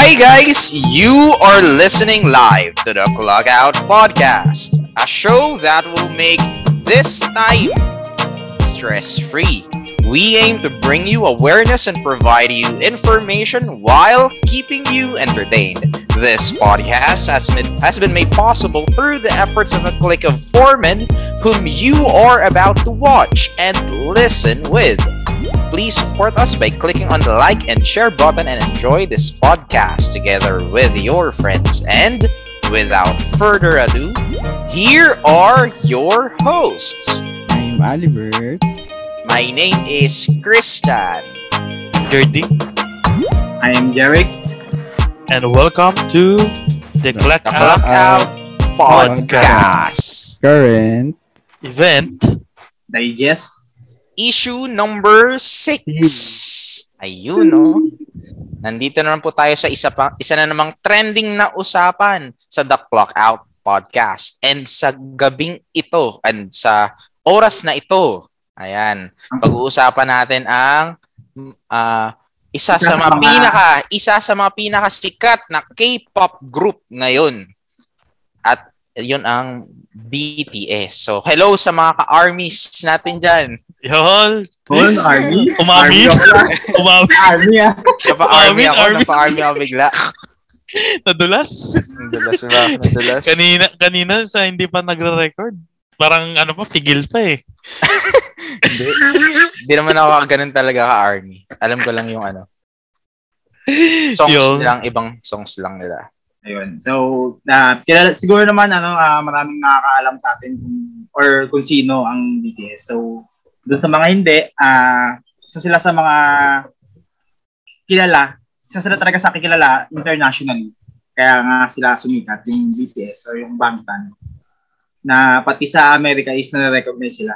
Hi guys, you are listening live to the Clog Out Podcast, a show that will make this time stress-free. We aim to bring you awareness and provide you information while keeping you entertained. This podcast has been, has been made possible through the efforts of a clique of foremen whom you are about to watch and listen with. Please support us by clicking on the like and share button and enjoy this podcast together with your friends. And without further ado, here are your hosts. I'm Oliver. My name is Christian. Gertie, I am Jarek. and welcome to the Clack Out Out Podcast. Current. event. Digest. Issue number 6. Ayun, no? Nandito na naman po tayo sa isa, pa, isa na namang trending na usapan sa The Clock Out Podcast. And sa gabing ito, and sa oras na ito, ayan, pag-uusapan natin ang ah, isa sa mga pinaka, isa sa mga pinakasikat na K-pop group ngayon. At yun ang BTS. So, hello sa mga ka-armies natin dyan. Yol, Full army. Umami. Lang. umami, army ah. Napa-army Army, ako, army. napa-army ako bigla. nadulas. Nadulas na, nadulas. kanina, kanina sa hindi pa nagre-record. Parang ano pa, tigil pa eh. Hindi. Hindi naman ako ganun talaga ka-army. Alam ko lang yung ano. Songs Yung- nilang, ibang songs lang nila. Ayun. So, na kilala, siguro naman ano, ah, maraming nakakaalam sa atin kung or kung sino ang BTS. So, doon sa mga hindi, ah isa sila sa mga kilala, isa sila talaga sa kilala internationally. Kaya nga sila sumikat, yung BTS or yung Bangtan. Na pati sa Amerika is na-recognize sila.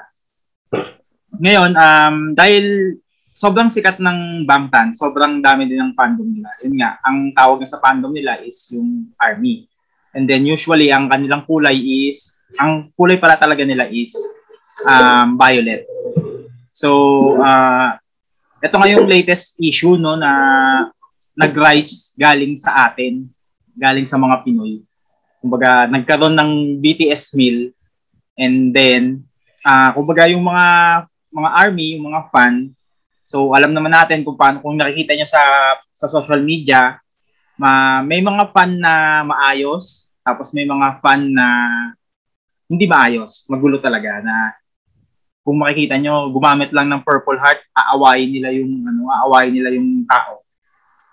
Ngayon, um, dahil sobrang sikat ng Bangtan, sobrang dami din ng fandom nila. Yun nga, ang tawag na sa fandom nila is yung army. And then usually ang kanilang kulay is, ang kulay pala talaga nila is um, violet. So, uh, ito nga yung latest issue no na nag-rise galing sa atin, galing sa mga Pinoy. Kumbaga, nagkaroon ng BTS meal and then ah kumbaga yung mga mga army, yung mga fan, So alam naman natin kung paano kung nakikita niyo sa sa social media, ma, may mga fan na maayos, tapos may mga fan na hindi maayos, magulo talaga na kung makikita nyo, gumamit lang ng Purple Heart, aawayin nila yung ano, aawayin nila yung tao.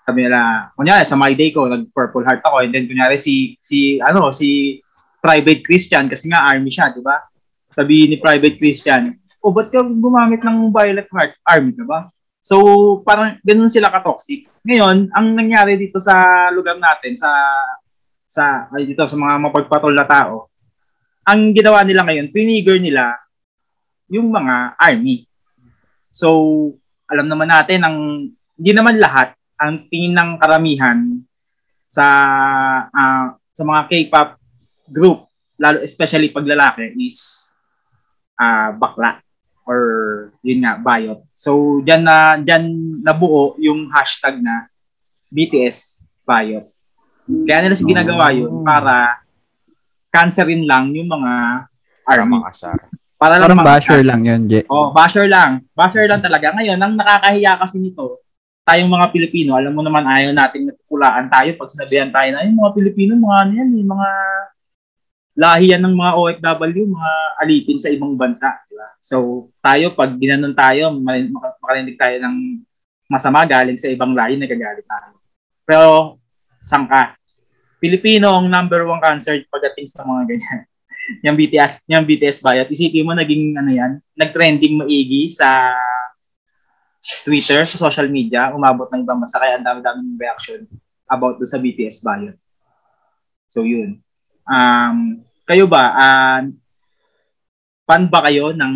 Sabi nila, kunyari sa My Day ko, nag-Purple Heart ako, and then kunyari si si ano, si Private Christian kasi nga army siya, di ba? Sabi ni Private Christian, o ba't ka gumamit ng Violet Heart? Army ka ba? So, parang ganun sila ka-toxic. Ngayon, ang nangyari dito sa lugar natin, sa sa ay dito sa mga mapagpatol na tao, ang ginawa nila ngayon, trigger nila yung mga army. So, alam naman natin ang hindi naman lahat ang tingin ng karamihan sa ah, sa mga K-pop group, lalo especially pag lalaki is ah bakla or yun nga bayot. So diyan na diyan nabuo yung hashtag na BTS bayot. Kaya nila si ginagawa yun para cancerin lang yung mga Para army. makasar. Para lang Parang basher lang yun, Je. Oh, basher lang. Basher lang talaga. Ngayon, ang nakakahiya kasi nito, tayong mga Pilipino, alam mo naman ayaw nating natukulaan tayo pag sinabihan tayo na yung mga Pilipino, mga ano yan, yung mga lahi yan ng mga OFW, mga alipin sa ibang bansa. Di ba? So, tayo, pag ginanon tayo, ma- mak- makarinig tayo ng masama galing sa ibang lahi, nagagalit tayo. Pero, sangka. Pilipino ang number one cancer pagdating sa mga ganyan yung BTS, yung BTS bayat. Isipin mo naging ano yan, nag-trending maigi sa Twitter, sa social media, umabot ng ibang masa kaya ang dami-daming reaction about do sa BTS bayat. So yun. Um, kayo ba, ah, fan ba kayo ng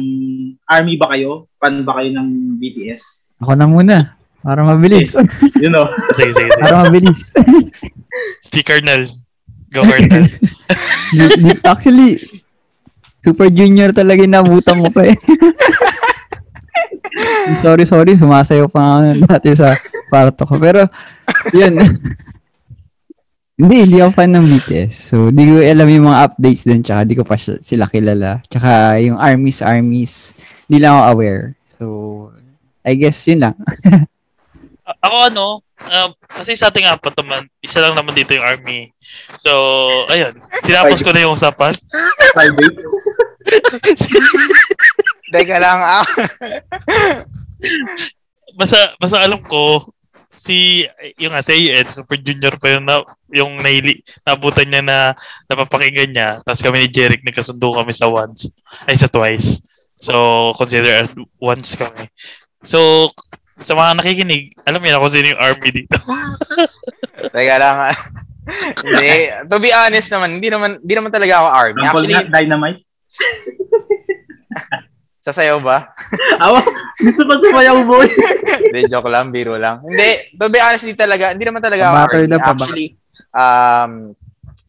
army ba kayo? Fan ba kayo ng BTS? Ako na muna. Para mabilis. You know. Sige, sige, sige. Para mabilis. Si Colonel. Go, di- Actually, Super Junior talaga yung nabutan ko pa eh. sorry, sorry. Sumasayaw pa nga dati sa kwarto ko. Pero, yun. Hindi, hindi ako fan ng BTS. So, di ko alam yung mga updates din, tsaka di ko pa sila kilala. Tsaka yung armies, armies, di lang ako aware. So, I guess yun lang. A- ako ano, um, kasi sa ating apat naman, isa lang naman dito yung army. So, ayun. Tinapos ko na yung usapan. Private. Teka lang, ah. Basta, basta alam ko, si, yung nga, si AN, super junior pa yung, na, yung naili, nabutan niya na napapakinggan niya. Tapos kami ni Jeric, nagkasundo kami sa once, ay sa twice. So, consider as once kami. So, sa mga nakikinig, alam niyo na kung sino yung army dito. Teka lang, ah. Hindi, to be honest naman, hindi naman, hindi naman talaga ako army. Uncle Actually, Dynamite. sasayaw ba? Awa, gusto pa sumayaw, boy. Hindi, joke lang, biro lang. Hindi, to be honest, hindi talaga, hindi naman talaga ako army. Actually, um,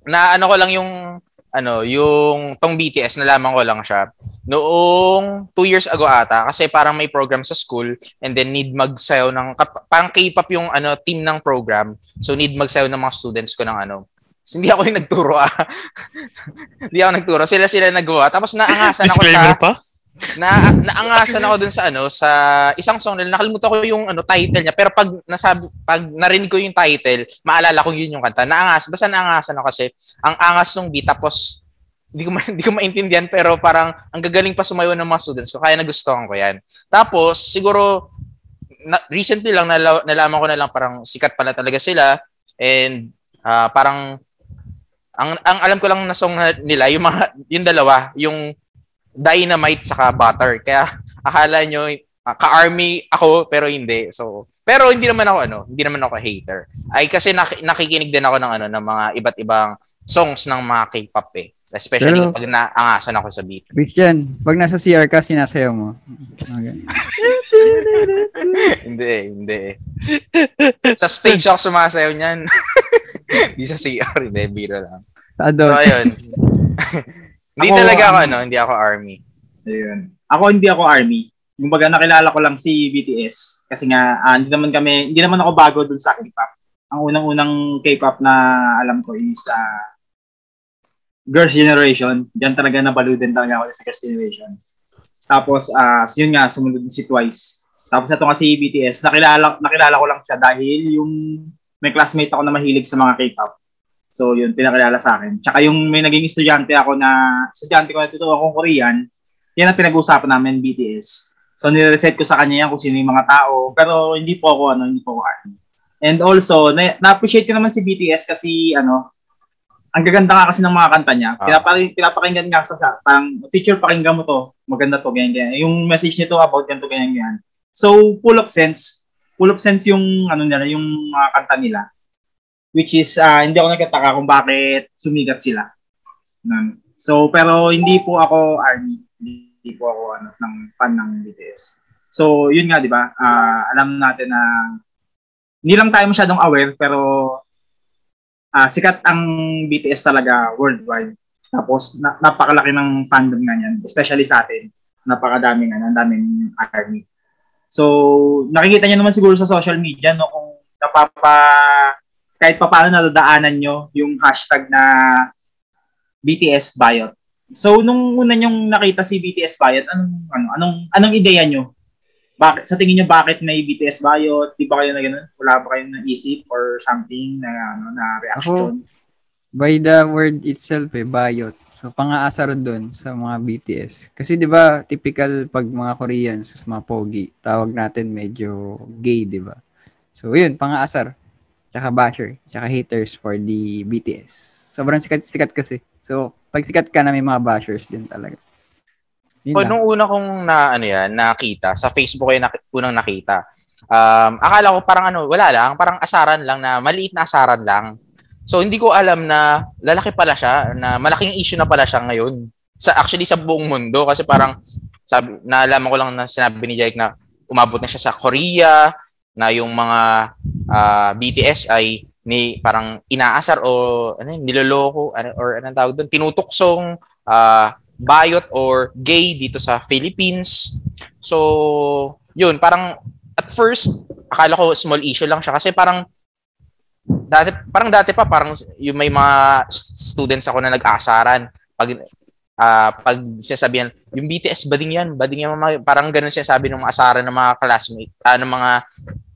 na ano ko lang yung, ano, yung tong BTS, nalaman ko lang siya. Noong two years ago ata, kasi parang may program sa school, and then need magsayaw ng, parang K-pop yung ano, team ng program. So need magsayaw ng mga students ko ng ano, So, hindi ako yung nagturo ah. hindi ako nagturo. Sila sila nagawa. Tapos naangasan ako sa pa? Na naangasan ako dun sa ano sa isang song nila nakalimutan ko yung ano title niya. Pero pag nasabi pag narinig ko yung title maalala ko yun yung kanta. Naangas basta naangasan ako kasi ang angas ng beat tapos hindi ko hindi ko maintindihan pero parang ang gagaling pa sumayaw ng mga students ko kaya nagustuhan ko yan. Tapos siguro na, recently lang nala, nalaman ko na lang parang sikat pala talaga sila and ah, parang ang ang alam ko lang na song nila yung mga yung dalawa yung Dynamite saka Butter. Kaya akala nyo ah, ka-army ako pero hindi. So pero hindi naman ako ano, hindi naman ako hater. Ay kasi nak- nakikinig din ako ng ano ng mga iba't ibang songs ng mga K-pop eh. Especially Pero- pag naangasan ako sa beat. Christian, pag nasa CR ka, sinasayaw mo. Okay. hindi eh, hindi eh. Sa stage ako sumasayaw niyan. Hindi sa CR, hindi, biro lang. Sa So adult. ayun. Hindi Ako, talaga ako um, ano, hindi ako army. Ayun. Ako hindi ako army. Yung baga nakilala ko lang si BTS kasi nga ah, hindi naman kami hindi naman ako bago dun sa K-pop. Ang unang-unang K-pop na alam ko is ah, Girls' Generation. Diyan talaga nabalo din talaga ako sa Girls' Generation. Tapos ah yun nga sumunod din si Twice. Tapos ito nga si BTS, nakilala nakilala ko lang siya dahil yung may classmate ako na mahilig sa mga K-pop. So yun, pinakilala sa akin. Tsaka yung may naging estudyante ako na, estudyante ko na tutuwa akong Korean, yan ang pinag-uusapan namin, BTS. So nireset ko sa kanya yan kung sino yung mga tao. Pero hindi po ako, ano, hindi po ako army. And also, na- na-appreciate ko naman si BTS kasi, ano, ang gaganda nga kasi ng mga kanta niya. Ah. Pinapa- pinapakinggan nga sa, sa teacher, pakinggan mo to. Maganda to, ganyan, ganyan. Yung message nito about ganito, ganyan, ganyan. So, full of sense. Full of sense yung, ano nila, yung mga kanta nila. Which is, ah, hindi ako nagkataka kung bakit sumigat sila. Ganun. So, pero hindi po ako army. Hindi po ako ano, ng fan ng BTS. So, yun nga, di ba? Ah, alam natin na hindi lang tayo masyadong aware, pero ah, sikat ang BTS talaga worldwide. Tapos, na- napakalaki ng fandom nga niyan, especially sa atin. Napakadaming, ano, daming army. So, nakikita niyo naman siguro sa social media, no, kung napapa, kahit pa paano nadadaanan nyo yung hashtag na BTS Biot. So, nung una nyong nakita si BTS Biot, anong, ano, anong, anong ideya nyo? Bakit, sa tingin nyo, bakit may BTS Biot? Di ba kayo na ganun? Wala ba kayong naisip or something na, ano, na reaction? By the word itself eh, bayot. So, pang-aasar doon sa mga BTS. Kasi di ba typical pag mga Koreans, mga pogi, tawag natin medyo gay, di ba? So, yun, pang-aasar. Tsaka basher, tsaka haters for the BTS. Sobrang sikat-sikat kasi. So, pag sikat ka na may mga bashers din talaga. Yun nung una kong na, ano yan, nakita, sa Facebook yung nak- unang nakita, um, akala ko parang ano, wala lang, parang asaran lang na, maliit na asaran lang. So, hindi ko alam na lalaki pala siya, na malaking issue na pala siya ngayon. Sa, actually, sa buong mundo. Kasi parang, sabi, naalaman ko lang na sinabi ni Jake na umabot na siya sa Korea, na yung mga ah, BTS ay ni parang inaasar o ano niloloko ano, or anong tawag doon tinutuksong ah, bayot or gay dito sa Philippines. So, yun, parang at first, akala ko small issue lang siya kasi parang dati parang dati pa parang yung may mga st- students ako na nag-asaran pag ah pag sinasabihan yung BTS bading yan bading yan mga, parang ganun sinasabi ng mga asaran ng mga classmate ah, ng mga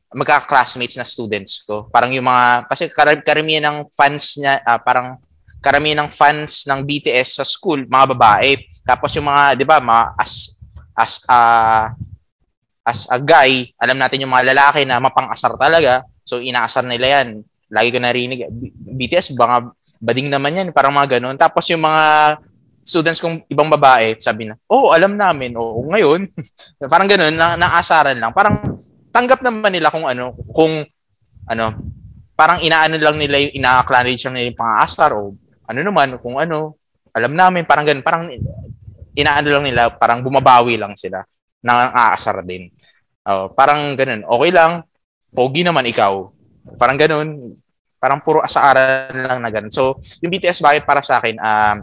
magka-classmates na students ko parang yung mga kasi kar- karamihan ng fans niya ah, parang karamihan ng fans ng BTS sa school mga babae tapos yung mga 'di ba mga as as ah, as a guy alam natin yung mga lalaki na mapang-asar talaga so inaasar nila yan lagi ko narinig, BTS, baka bading naman yan, parang mga ganun. Tapos yung mga students kong ibang babae, sabi na, oh, alam namin, oo, ngayon. parang ganun, na, naasaran lang. Parang tanggap naman nila kung ano, kung ano, parang inaano lang nila ina-acknowledge lang nila yung pang-aasar o ano naman, kung ano, alam namin, parang ganun, parang inaano lang nila, parang bumabawi lang sila na aasar din. Oh, parang ganun, okay lang, pogi naman ikaw, Parang ganun. Parang puro asaaran lang na ganun. So, yung BTS bakit para sa akin, um,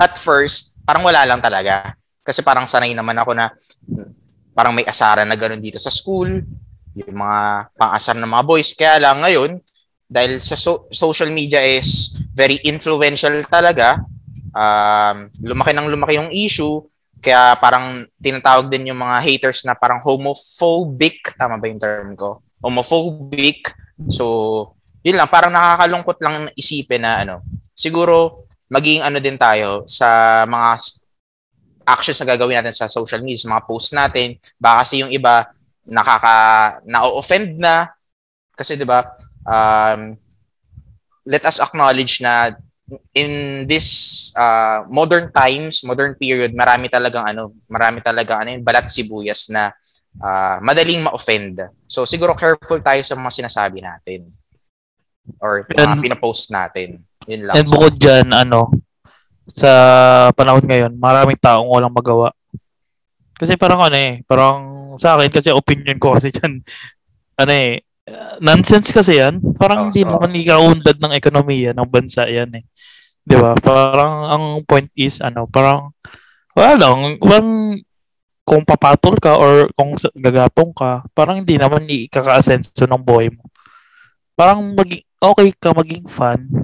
at first, parang wala lang talaga. Kasi parang sanay naman ako na parang may asaran na ganun dito sa school, yung mga pang-asar ng mga boys. Kaya lang ngayon, dahil sa so- social media is very influential talaga, um, lumaki ng lumaki yung issue, kaya parang tinatawag din yung mga haters na parang homophobic, tama ba yung term ko? Homophobic, So, yun lang, parang nakakalungkot lang isipin na ano, siguro maging ano din tayo sa mga actions na gagawin natin sa social media, sa mga posts natin. Baka kasi yung iba nakaka na-offend na kasi 'di ba um, let us acknowledge na in this uh, modern times, modern period, marami talagang ano, marami talaga ano, balat sibuyas na uh, madaling ma-offend. So siguro careful tayo sa mga sinasabi natin or mga and, pinapost natin. Yun lang. And bukod dyan, ano, sa panahon ngayon, maraming taong walang magawa. Kasi parang ano eh, parang sa akin kasi opinion ko kasi dyan, ano eh, nonsense kasi yan. Parang hindi oh, so, naman ikaundad ng ekonomiya ng bansa yan eh. 'Di ba? Parang ang point is ano, parang wala lang, parang kung papatol ka or kung gagatong ka, parang hindi naman ikaka-asenso ng buhay mo. Parang maging, okay ka maging fan.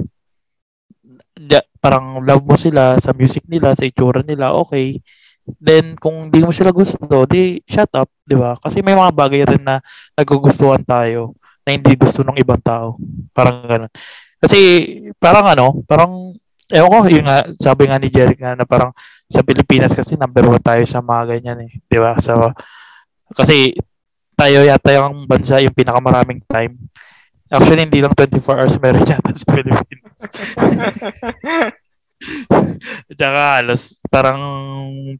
Parang love mo sila sa music nila, sa itsura nila, okay. Then, kung hindi mo sila gusto, di shut up, di ba? Kasi may mga bagay rin na nagugustuhan tayo na hindi gusto ng ibang tao. Parang ganun. Kasi, parang ano, parang, ewan ko, yung nga, sabi nga ni Jeric nga na parang, sa Pilipinas kasi number one tayo sa mga ganyan eh. Di ba? So, kasi tayo yata yung bansa yung pinakamaraming time. Actually, hindi lang 24 hours meron yata sa Pilipinas. Tsaka halos parang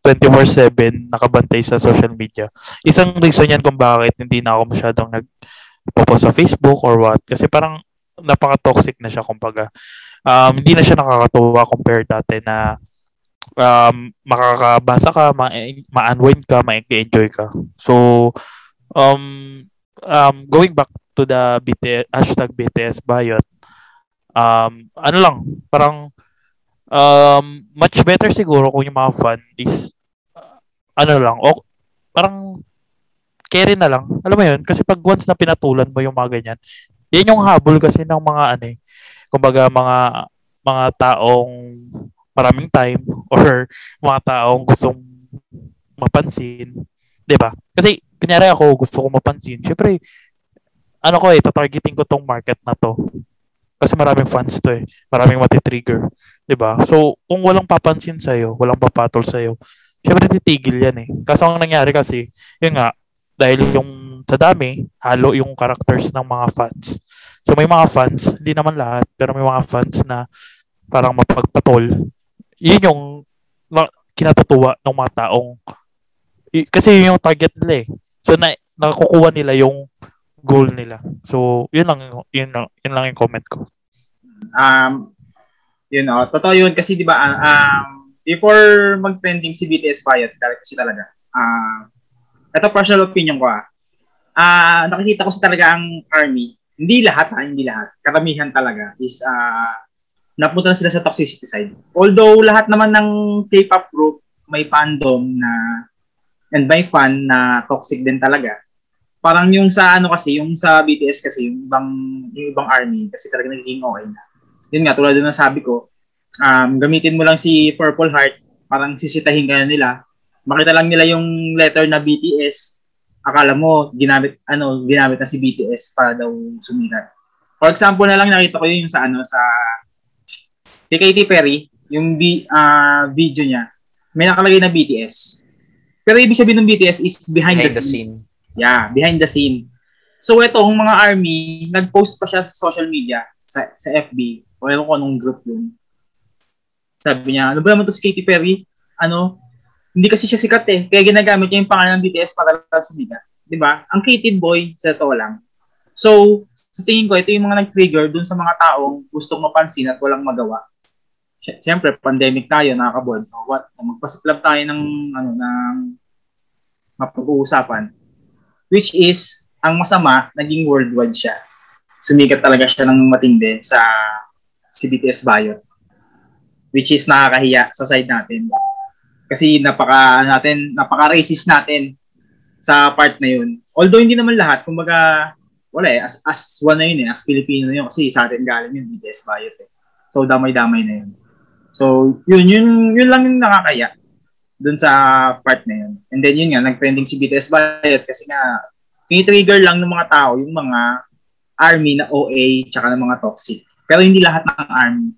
24-7 nakabantay sa social media. Isang reason yan kung bakit hindi na ako masyadong nag-post sa Facebook or what. Kasi parang napaka-toxic na siya kumbaga. Um, hindi na siya nakakatuwa compared dati na um, makakabasa ka, ma- ma-unwind ka, ma-enjoy ka. So, um, um, going back to the BTS, hashtag BTS Bayot, um, ano lang, parang um, much better siguro kung yung mga fan is uh, ano lang, o, parang carry na lang. Alam mo yun? Kasi pag once na pinatulan mo yung mga ganyan, yan yung habol kasi ng mga ano eh, kumbaga mga mga taong maraming time or mga taong gustong mapansin, 'di ba? Kasi kunyari ako gusto ko mapansin, syempre ano ko eh, tatargeting ko tong market na to. Kasi maraming fans to eh. Maraming mati-trigger. ba? So, kung walang papansin sa iyo, walang papatol sa iyo, syempre titigil 'yan eh. Kaso ang nangyari kasi, yun nga, dahil yung sa dami, halo yung characters ng mga fans. So may mga fans, hindi naman lahat, pero may mga fans na parang mapagpatol yun yung na, kinatutuwa ng mga taong kasi yun yung target nila eh. So na nakukuha nila yung goal nila. So yun lang yun lang, yun lang yung comment ko. Um yun know, totoo yun kasi 'di ba uh, um before mag-trending si BTS Riot, kasi talaga. Ah uh, ito personal opinion ko ah. Ah, uh, nakikita ko sa talaga ang army. Hindi lahat ha, hindi lahat. Karamihan talaga is uh, napunta na sila sa toxicity side. Although lahat naman ng K-pop group may fandom na and by fan na toxic din talaga. Parang yung sa ano kasi, yung sa BTS kasi, yung ibang, yung ibang army, kasi talaga nagiging okay na. Yun nga, tulad na sabi ko, um, gamitin mo lang si Purple Heart, parang sisitahin ka na nila. Makita lang nila yung letter na BTS, akala mo ginamit ano ginamit na si BTS para daw sumikat. For example na lang nakita ko yun yung sa ano sa kay Katy Perry, yung B, uh, video niya. May nakalagay na BTS. Pero ibig sabihin ng BTS is behind, Behind the, the scene. Yeah, behind the scene. So ito, mga army, nag-post pa siya sa social media, sa, sa FB, o ewan ko anong group yun. Sabi niya, ano ba naman to si Katy Perry? Ano, hindi kasi siya sikat eh. Kaya ginagamit niya yung pangalan ng BTS para sumikat. Di ba? Ang Katy boy, sa to lang. So, sa tingin ko, ito yung mga nag-trigger dun sa mga taong gustong mapansin at walang magawa. Siyempre, pandemic tayo, nakaka-board. O, What? Magpasiklab tayo ng, ano, ng mapag-uusapan. Which is, ang masama, naging worldwide siya. Sumikat talaga siya ng matindi sa si BTS Bayot. Which is nakakahiya sa side natin. Kasi napaka natin, napaka-racist natin sa part na yun. Although hindi naman lahat, kumbaga, wala eh, as, as one na yun eh, as Filipino na yun, kasi sa atin galing yun, BTS Bayot eh. So, damay-damay na yun. So, yun, yun, yun lang yung nakakaya dun sa part na yun. And then yun nga, nag-trending si BTS Bayot kasi nga, trigger lang ng mga tao yung mga army na OA tsaka ng mga toxic. Pero hindi lahat ng army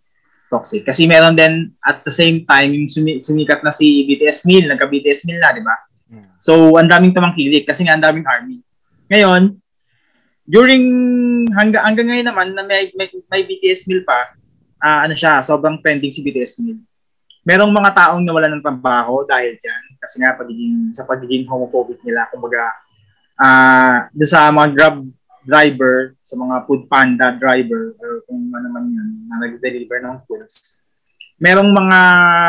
toxic. Kasi meron din at the same time yung sumi- sumikat na si BTS Mil, nagka-BTS Mil na, di ba? So, ang daming tumangkilik kasi nga ang daming army. Ngayon, during hanggang hanggang ngayon naman na may, may, may BTS Mil pa, ah ano siya, sobrang trending si BTS Mil. Merong mga taong nawalan ng trabaho dahil diyan kasi nga pagiging sa pagiging homophobic nila, kumbaga ah doon sa mga Grab driver, sa mga food panda driver or kung ano man yun na nag-deliver ng foods. Merong mga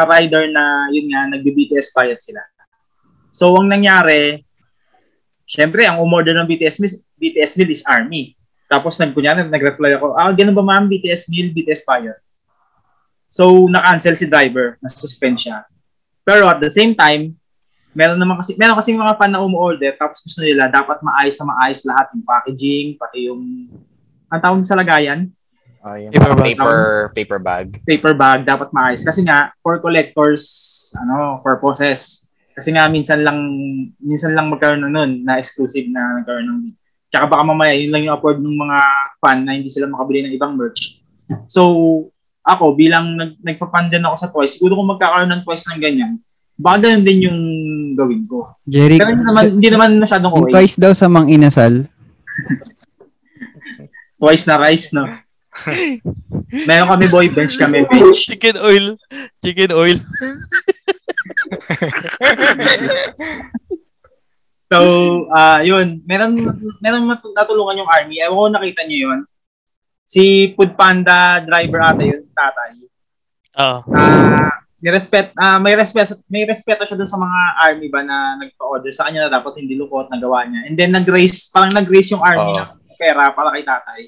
rider na yun nga nagbi-BTS bayad sila. So ang nangyari, syempre ang umorder ng BTS meal, BTS meal is army. Tapos nagkunyari nag-reply ako, ah ganun ba ma'am BTS meal, BTS bayad. So na-cancel si driver, na-suspend siya. Pero at the same time, meron naman kasi meron kasi mga fan na umu-order tapos gusto nila dapat maayos na maayos lahat yung packaging, pati yung ang tawag sa lagayan, Oh, yung Paper bag. paper, paper bag. paper bag dapat maayos kasi nga for collectors ano purposes kasi nga minsan lang minsan lang magkaroon ng nun na exclusive na nagkaroon ng tsaka baka mamaya yun lang yung afford ng mga fan na hindi sila makabili ng ibang merch so ako bilang nag, nagpa-fan din ako sa toys siguro kung magkakaroon ng toys ng ganyan baka ganun din yung gawin ko Jerry, pero hindi naman, hindi naman masyadong okay twice daw sa mang inasal. twice na rice no meron kami boy bench kami bench Chicken oil. Chicken oil. So, ah yun, meron meron natulungan yung army. Ewan ko nakita niyo yun. Si Food Panda driver ata yun, si tatay. Oo. Ah, ni-respect, ah may respeto, may respeto siya dun sa mga army ba na nagpa-order sa kanya na dapat hindi lukot nagawa niya. And then nag-raise, parang nag-raise yung army Oo. ng pera para kay tatay.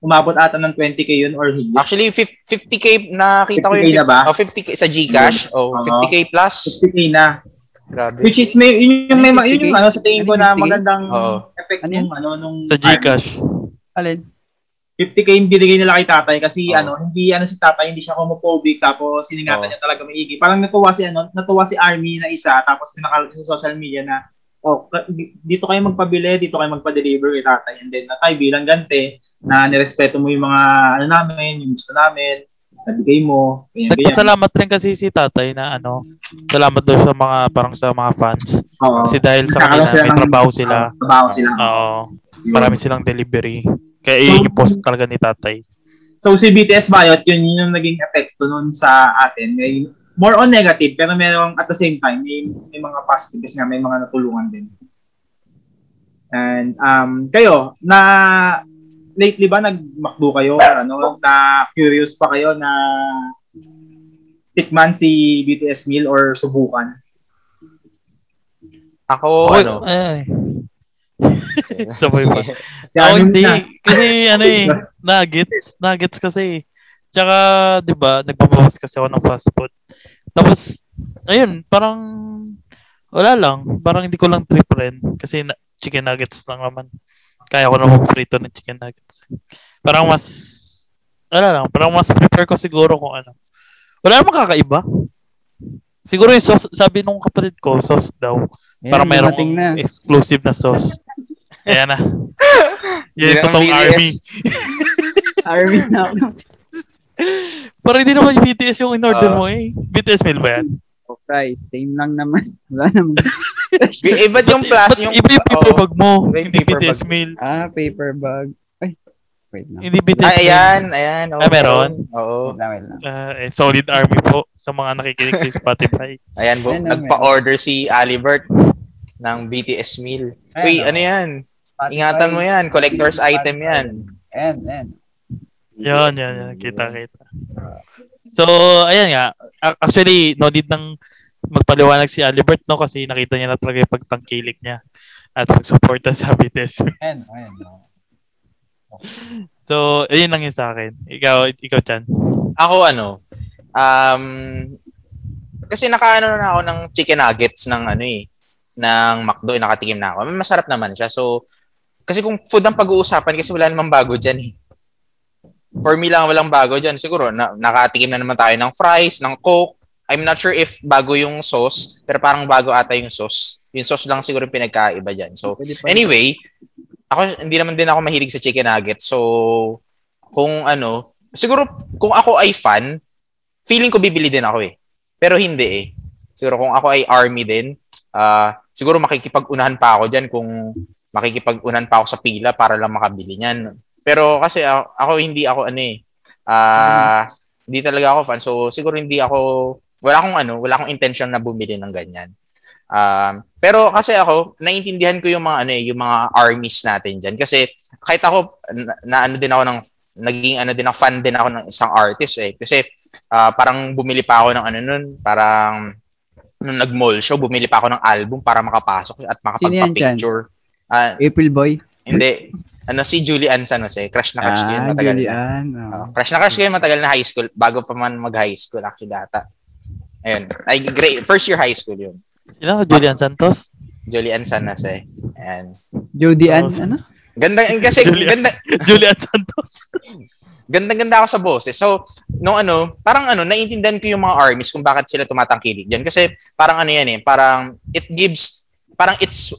Umabot ata ng 20k yun or higit. Actually, fif- 50k nakita ko 50K yung na ba? Oh, 50k sa GCash. Oh, Oo. 50k plus. 50k na. Grabe. Which is may yun yung may yun yung 50K? ano sa tingin ko na 50K? magandang Oo. effect Ano nung ano nung Sa. Gcash. Alin? 50k yung binigay nila kay tatay kasi Oo. ano, hindi ano si tatay, hindi siya homophobic tapos siningatan Oo. niya talaga maigi. Parang natuwa si ano, natuwa si Army na isa tapos pinakal sa social media na oh, dito kayo magpabili, dito kayo magpa-deliver kay tatay. And then natay bilang gante na nirespeto mo yung mga ano namin, yung gusto namin, nabigay mo, ganyan ganyan. Nagpasalamat rin kasi si tatay na ano, salamat daw sa mga parang sa mga fans. Oo. Kasi dahil sa kanila may trabaho sila. Trabaho sila. Oo. Marami silang delivery. Kaya yun yung post talaga ni tatay. So si BTS Bayot, yun, yun yung naging epekto nun sa atin. May, more on negative, pero merong at the same time, may, may mga positive kasi nga may mga natulungan din. And um, kayo, na lately ba nag-McDo kayo? Ano, na curious pa kayo na tikman si BTS meal or subukan? Ako, Okay, ano, ay. Sabay pa. Kaya Ako hindi. Kasi ano eh, nuggets. Nuggets kasi. Tsaka, di ba, nagpapawas kasi ako ng fast food. Tapos, ayun, parang, wala lang. Parang hindi ko lang trip rin. Kasi, na, chicken nuggets lang naman. Kaya ko na prito ng chicken nuggets. Parang mas, ano lang, parang mas prefer ko siguro kung ano. Wala namang kakaiba. Siguro yung sauce, sabi nung kapatid ko, sauce daw. Ayan, Parang merong na. exclusive na sauce. Ayan na. Yan ang totoong army. Army na ako. Parang hindi naman yung BTS yung in-order Ah. mo eh. BTS meal ba yan? O, price, same lang naman. Wala naman. Iba't yung plus, yung... iba yung paper bag mo. Iba Hindi paper BTS bag. meal. ah, paper bag. Ay, wait lang. Hindi BTS Ah, meal. ayan, ayan. oo, Ah, meron? Oo. Wait lang, wait lang. Ah, eh, solid army po sa mga nakikinig sa Spotify. Ayan, bu- Ayan, nagpa-order si Alibert ng BTS meal. Ayan, Uy, oh. ano yan? Spotify. Ingatan mo yan. Collector's item yan. Ayan, ayan. Yan, yan, yan. Kita, kita. So, ayan nga. Actually, no need nang magpaliwanag si Alibert, no? Kasi nakita niya na talaga yung pagtangkilik niya at pagsuporta sa BTS. Ayan, ayan. oh. So, ayun lang yun sa akin. Ikaw, ikaw, Chan. Ako ano, um, kasi nakaano na ako ng chicken nuggets ng ano eh, ng McDo, eh, nakatikim na ako. Masarap naman siya. So, kasi kung food ang pag-uusapan, kasi wala namang bago dyan eh. For me lang, walang bago dyan. Siguro, na, nakatikim na naman tayo ng fries, ng Coke. I'm not sure if bago yung sauce, pero parang bago ata yung sauce. Yung sauce lang siguro yung pinagkaiba dyan. So, Anyway, ako hindi naman din ako mahilig sa chicken nuggets. So, kung ano, siguro kung ako ay fan, feeling ko bibili din ako eh. Pero hindi eh. Siguro kung ako ay army din, ah siguro makikipag-unahan pa ako diyan kung makikipag-unahan pa ako sa pila para lang makabili niyan. Pero kasi ako, ako hindi ako ano eh. Ah, hindi talaga ako fan. So siguro hindi ako wala akong ano, wala akong intention na bumili ng ganyan. Um, pero kasi ako, naiintindihan ko yung mga ano eh, yung mga armies natin diyan kasi kahit ako na, na ano din ako ng naging ano din ako fan din ako ng isang artist eh kasi ah, parang bumili pa ako ng ano nun, parang nung nag-mall show, bumili pa ako ng album para makapasok at makapagpa-picture. Ah, April Boy. hindi. Ano si Julian San Jose, crush na crush ko yun Ah, matagal na. Julian. Oh, Oh. crush na crush ko yun matagal na high school bago pa man mag-high school actually data. Ayun. Ay, great. First year high school yun. Sino? Julian Santos? Julian San Jose. Ayan. Oh, ano? Ganda, kasi Julian. ganda, Julian Santos. ganda-ganda ako sa boses. So, nung ano, parang ano, naiintindihan ko yung mga armies kung bakit sila tumatangkilik diyan kasi parang ano yan eh, parang it gives parang it's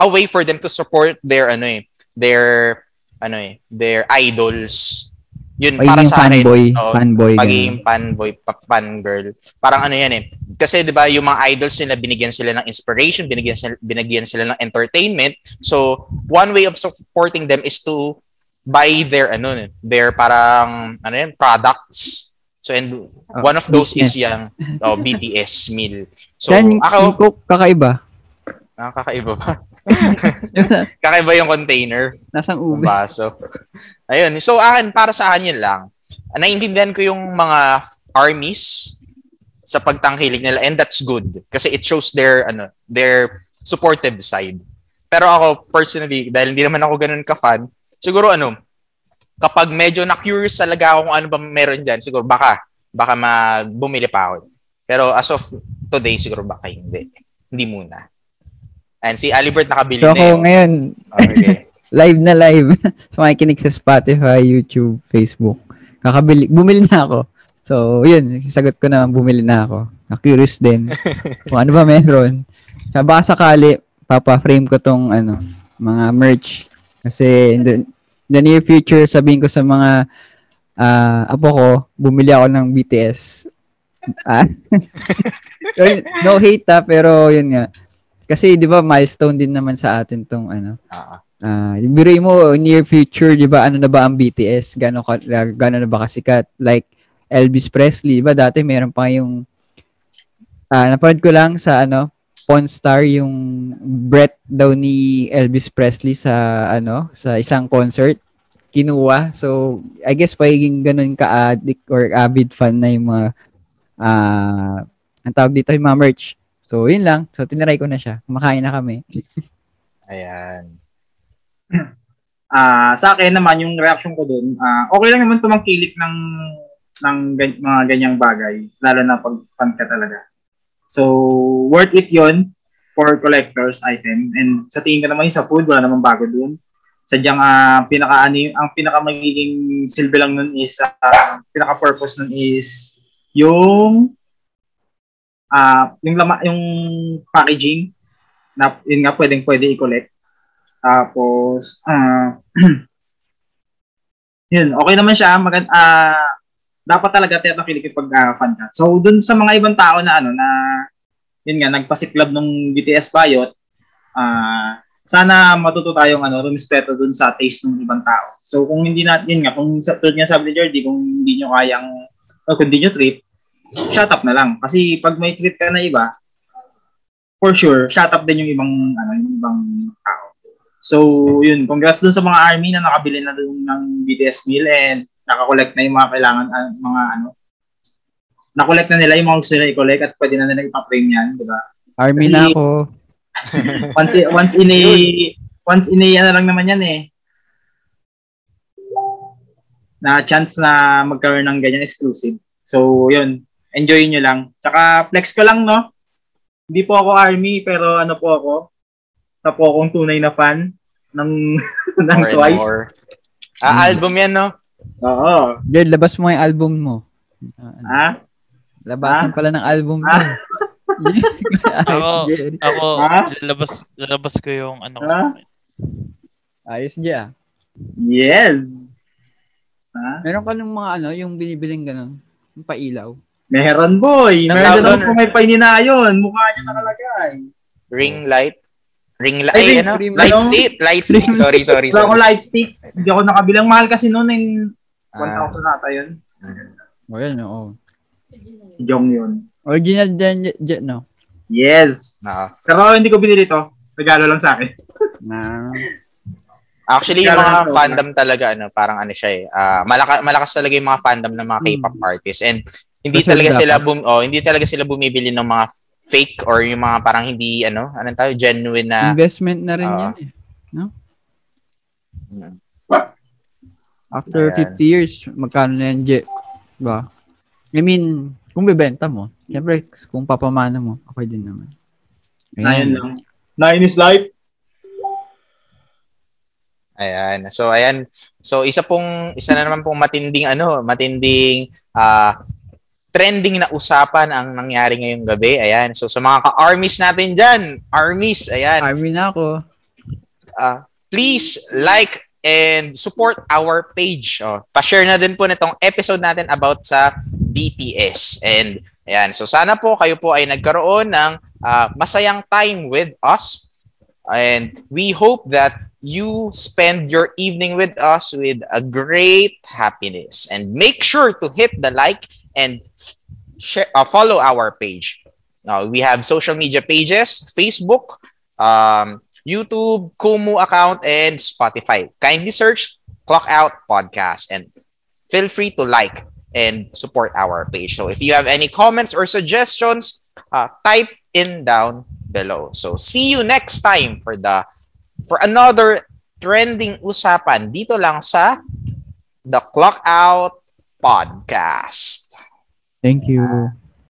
a way for them to support their ano eh, their ano eh, their idols. Yun para Pagiging sa akin. fanboy. Oo, fanboy. pagiging fanboy, pa- fangirl. Parang ano yan eh. Kasi 'di ba, yung mga idols nila binigyan sila ng inspiration, binigyan sila, binigyan sila ng entertainment. So, one way of supporting them is to buy their ano their parang ano yan, products. So and Oh, one of those business. is yung oh, BTS meal. So Yan, ako, Coke, kakaiba. ah, kakaiba ba? kakaiba yung container. Nasang ube. baso. Ayun. So, akin, para sa akin yun lang. Naiintindihan ko yung mga armies sa pagtangkilik nila and that's good kasi it shows their ano their supportive side. Pero ako personally dahil hindi naman ako ganun ka-fan, siguro ano kapag medyo na-curious talaga ako kung ano ba meron diyan, siguro baka baka magbumili pa ako. Pero as of today siguro baka hindi. Hindi muna. And si Alibert nakabili So na ako yung... ngayon, Okay. live na live. sa mga kinig sa Spotify, YouTube, Facebook. Kakabili, bumili na ako. So, yun, sagot ko na bumili na ako. Na-curious din kung ano ba meron. Sa baka sakali, papa-frame ko tong ano, mga merch. Kasi in the, in the near future, sabihin ko sa mga ah, apo ko, bumili ako ng BTS. Ah? So, yun, no hate ha, pero yun nga. Kasi 'di ba milestone din naman sa atin tong ano. Ah, Ah, uh, biruin mo near future, 'di ba? Ano na ba ang BTS? Gaano ka gaano na ba kasikat? Like Elvis Presley, 'di ba? Dati meron pa yung ah napanood ko lang sa ano, Pawn Star yung breath daw ni Elvis Presley sa ano, sa isang concert kinuha. So, I guess pagiging ganun ka-addict or avid fan na yung mga ah ang tawag dito yung mga merch. So, yun lang. So, tinaray ko na siya. Kumakain na kami. ayan. Ah, sa akin naman yung reaction ko doon, ah okay lang naman tumangkilik ng ng gan- mga ganyang bagay, lalo na pag fan talaga. So, worth it 'yon. for collectors item. And sa tingin ko naman yung sa food, wala namang bago dun. Sadyang ah, pinaka ano, yung- ang pinaka magiging silbi lang nun is ah, pinaka purpose nun is yung ah yung lama yung packaging na yun nga pwedeng pwede i-collect. Tapos ah yun, okay naman siya. Magand ah dapat talaga tinakilig pag uh, fan ka. So dun sa mga ibang tao na ano na yun nga nagpasiklab ng BTS Bayot, ah sana matuto tayong ano, rumispeto dun sa taste ng ibang tao. So kung hindi na, yun nga, kung sa tulad nga sabi ni Jordy, kung hindi nyo kayang, o kung hindi nyo trip, shut up na lang. Kasi pag may trip ka na iba, for sure, shut up din yung ibang, ano, yung ibang tao. So, yun, congrats dun sa mga army na nakabili na dun ng BTS meal and nakakolect na yung mga kailangan, ah, mga ano, nakolect na nila yung mga gusto nila i-collect at pwede na nila ipa-frame yan, di ba? Army Kasi- na ako. once once in a once in a ano lang naman yan eh na chance na magkaroon ng ganyan exclusive. So, yun. Enjoy nyo lang. Tsaka, flex ko lang, no? Hindi po ako army, pero ano po ako? Sa po akong tunay na fan ng, ng More Twice. more. Ah, Mm. album yan, no? Oo. Jed, labas mo yung album mo. Ah, Ha? Labasan pala ng album mo. Ah? Ako, ako, Ha? lalabas, lalabas ko yung ano ko akin. Ayos, ah. Yes. Ha? Meron ka ng mga ano, yung binibiling ganun. Yung pailaw. Meron, boy. Meron doon, ako may paininayon. Mukha niya nakalagay. Ring light. Ring light. Ay, Ay, ring- ano? ring- Light ano? stick. Light stick. Sorry, sorry, Wala akong light stick. Hindi ako nakabilang. Mahal kasi noon in Ah, 1,000 nata yun. O yan, oo. Jong yun. Original Jed, Jed, no? Yes. ah. Pero hindi ko binili to. Regalo lang sa akin. Na, Actually, yung mga fandom talaga, ano, parang ano siya eh. ah, malaka, malakas talaga yung mga fandom ng mga Hmm. K-pop artists. And hindi Special talaga sila bum, oh, hindi talaga sila bumibili ng mga fake or yung mga parang hindi ano, anong tayo, genuine na investment na rin Oo. yan eh. No? Mm. After Ayan. 50 years, magkano na yan, Jed? Diba? I mean, kung bibenta mo, syempre, kung papamana mo, okay din naman. Nine lang. Nine is life. Ayan. So ayan. So isa pong isa na naman pong matinding ano, matinding ah trending na usapan ang nangyari ngayong gabi. Ayan. So sa mga ka-armies natin diyan, armies, ayan. Army na ako. ah, please like and support our page. Oh, pa-share na din po nitong episode natin about sa BTS. And ayan, so sana po kayo po ay nagkaroon ng ah, masayang time with us. And we hope that you spend your evening with us with a great happiness. And make sure to hit the like and share, uh, follow our page. Now, we have social media pages, Facebook, um, YouTube, Kumu account, and Spotify. Kindly search Clock Out Podcast and feel free to like and support our page. So if you have any comments or suggestions, uh, type in down below. So see you next time for the for another trending usapan dito lang sa The Clock Out Podcast. Thank you.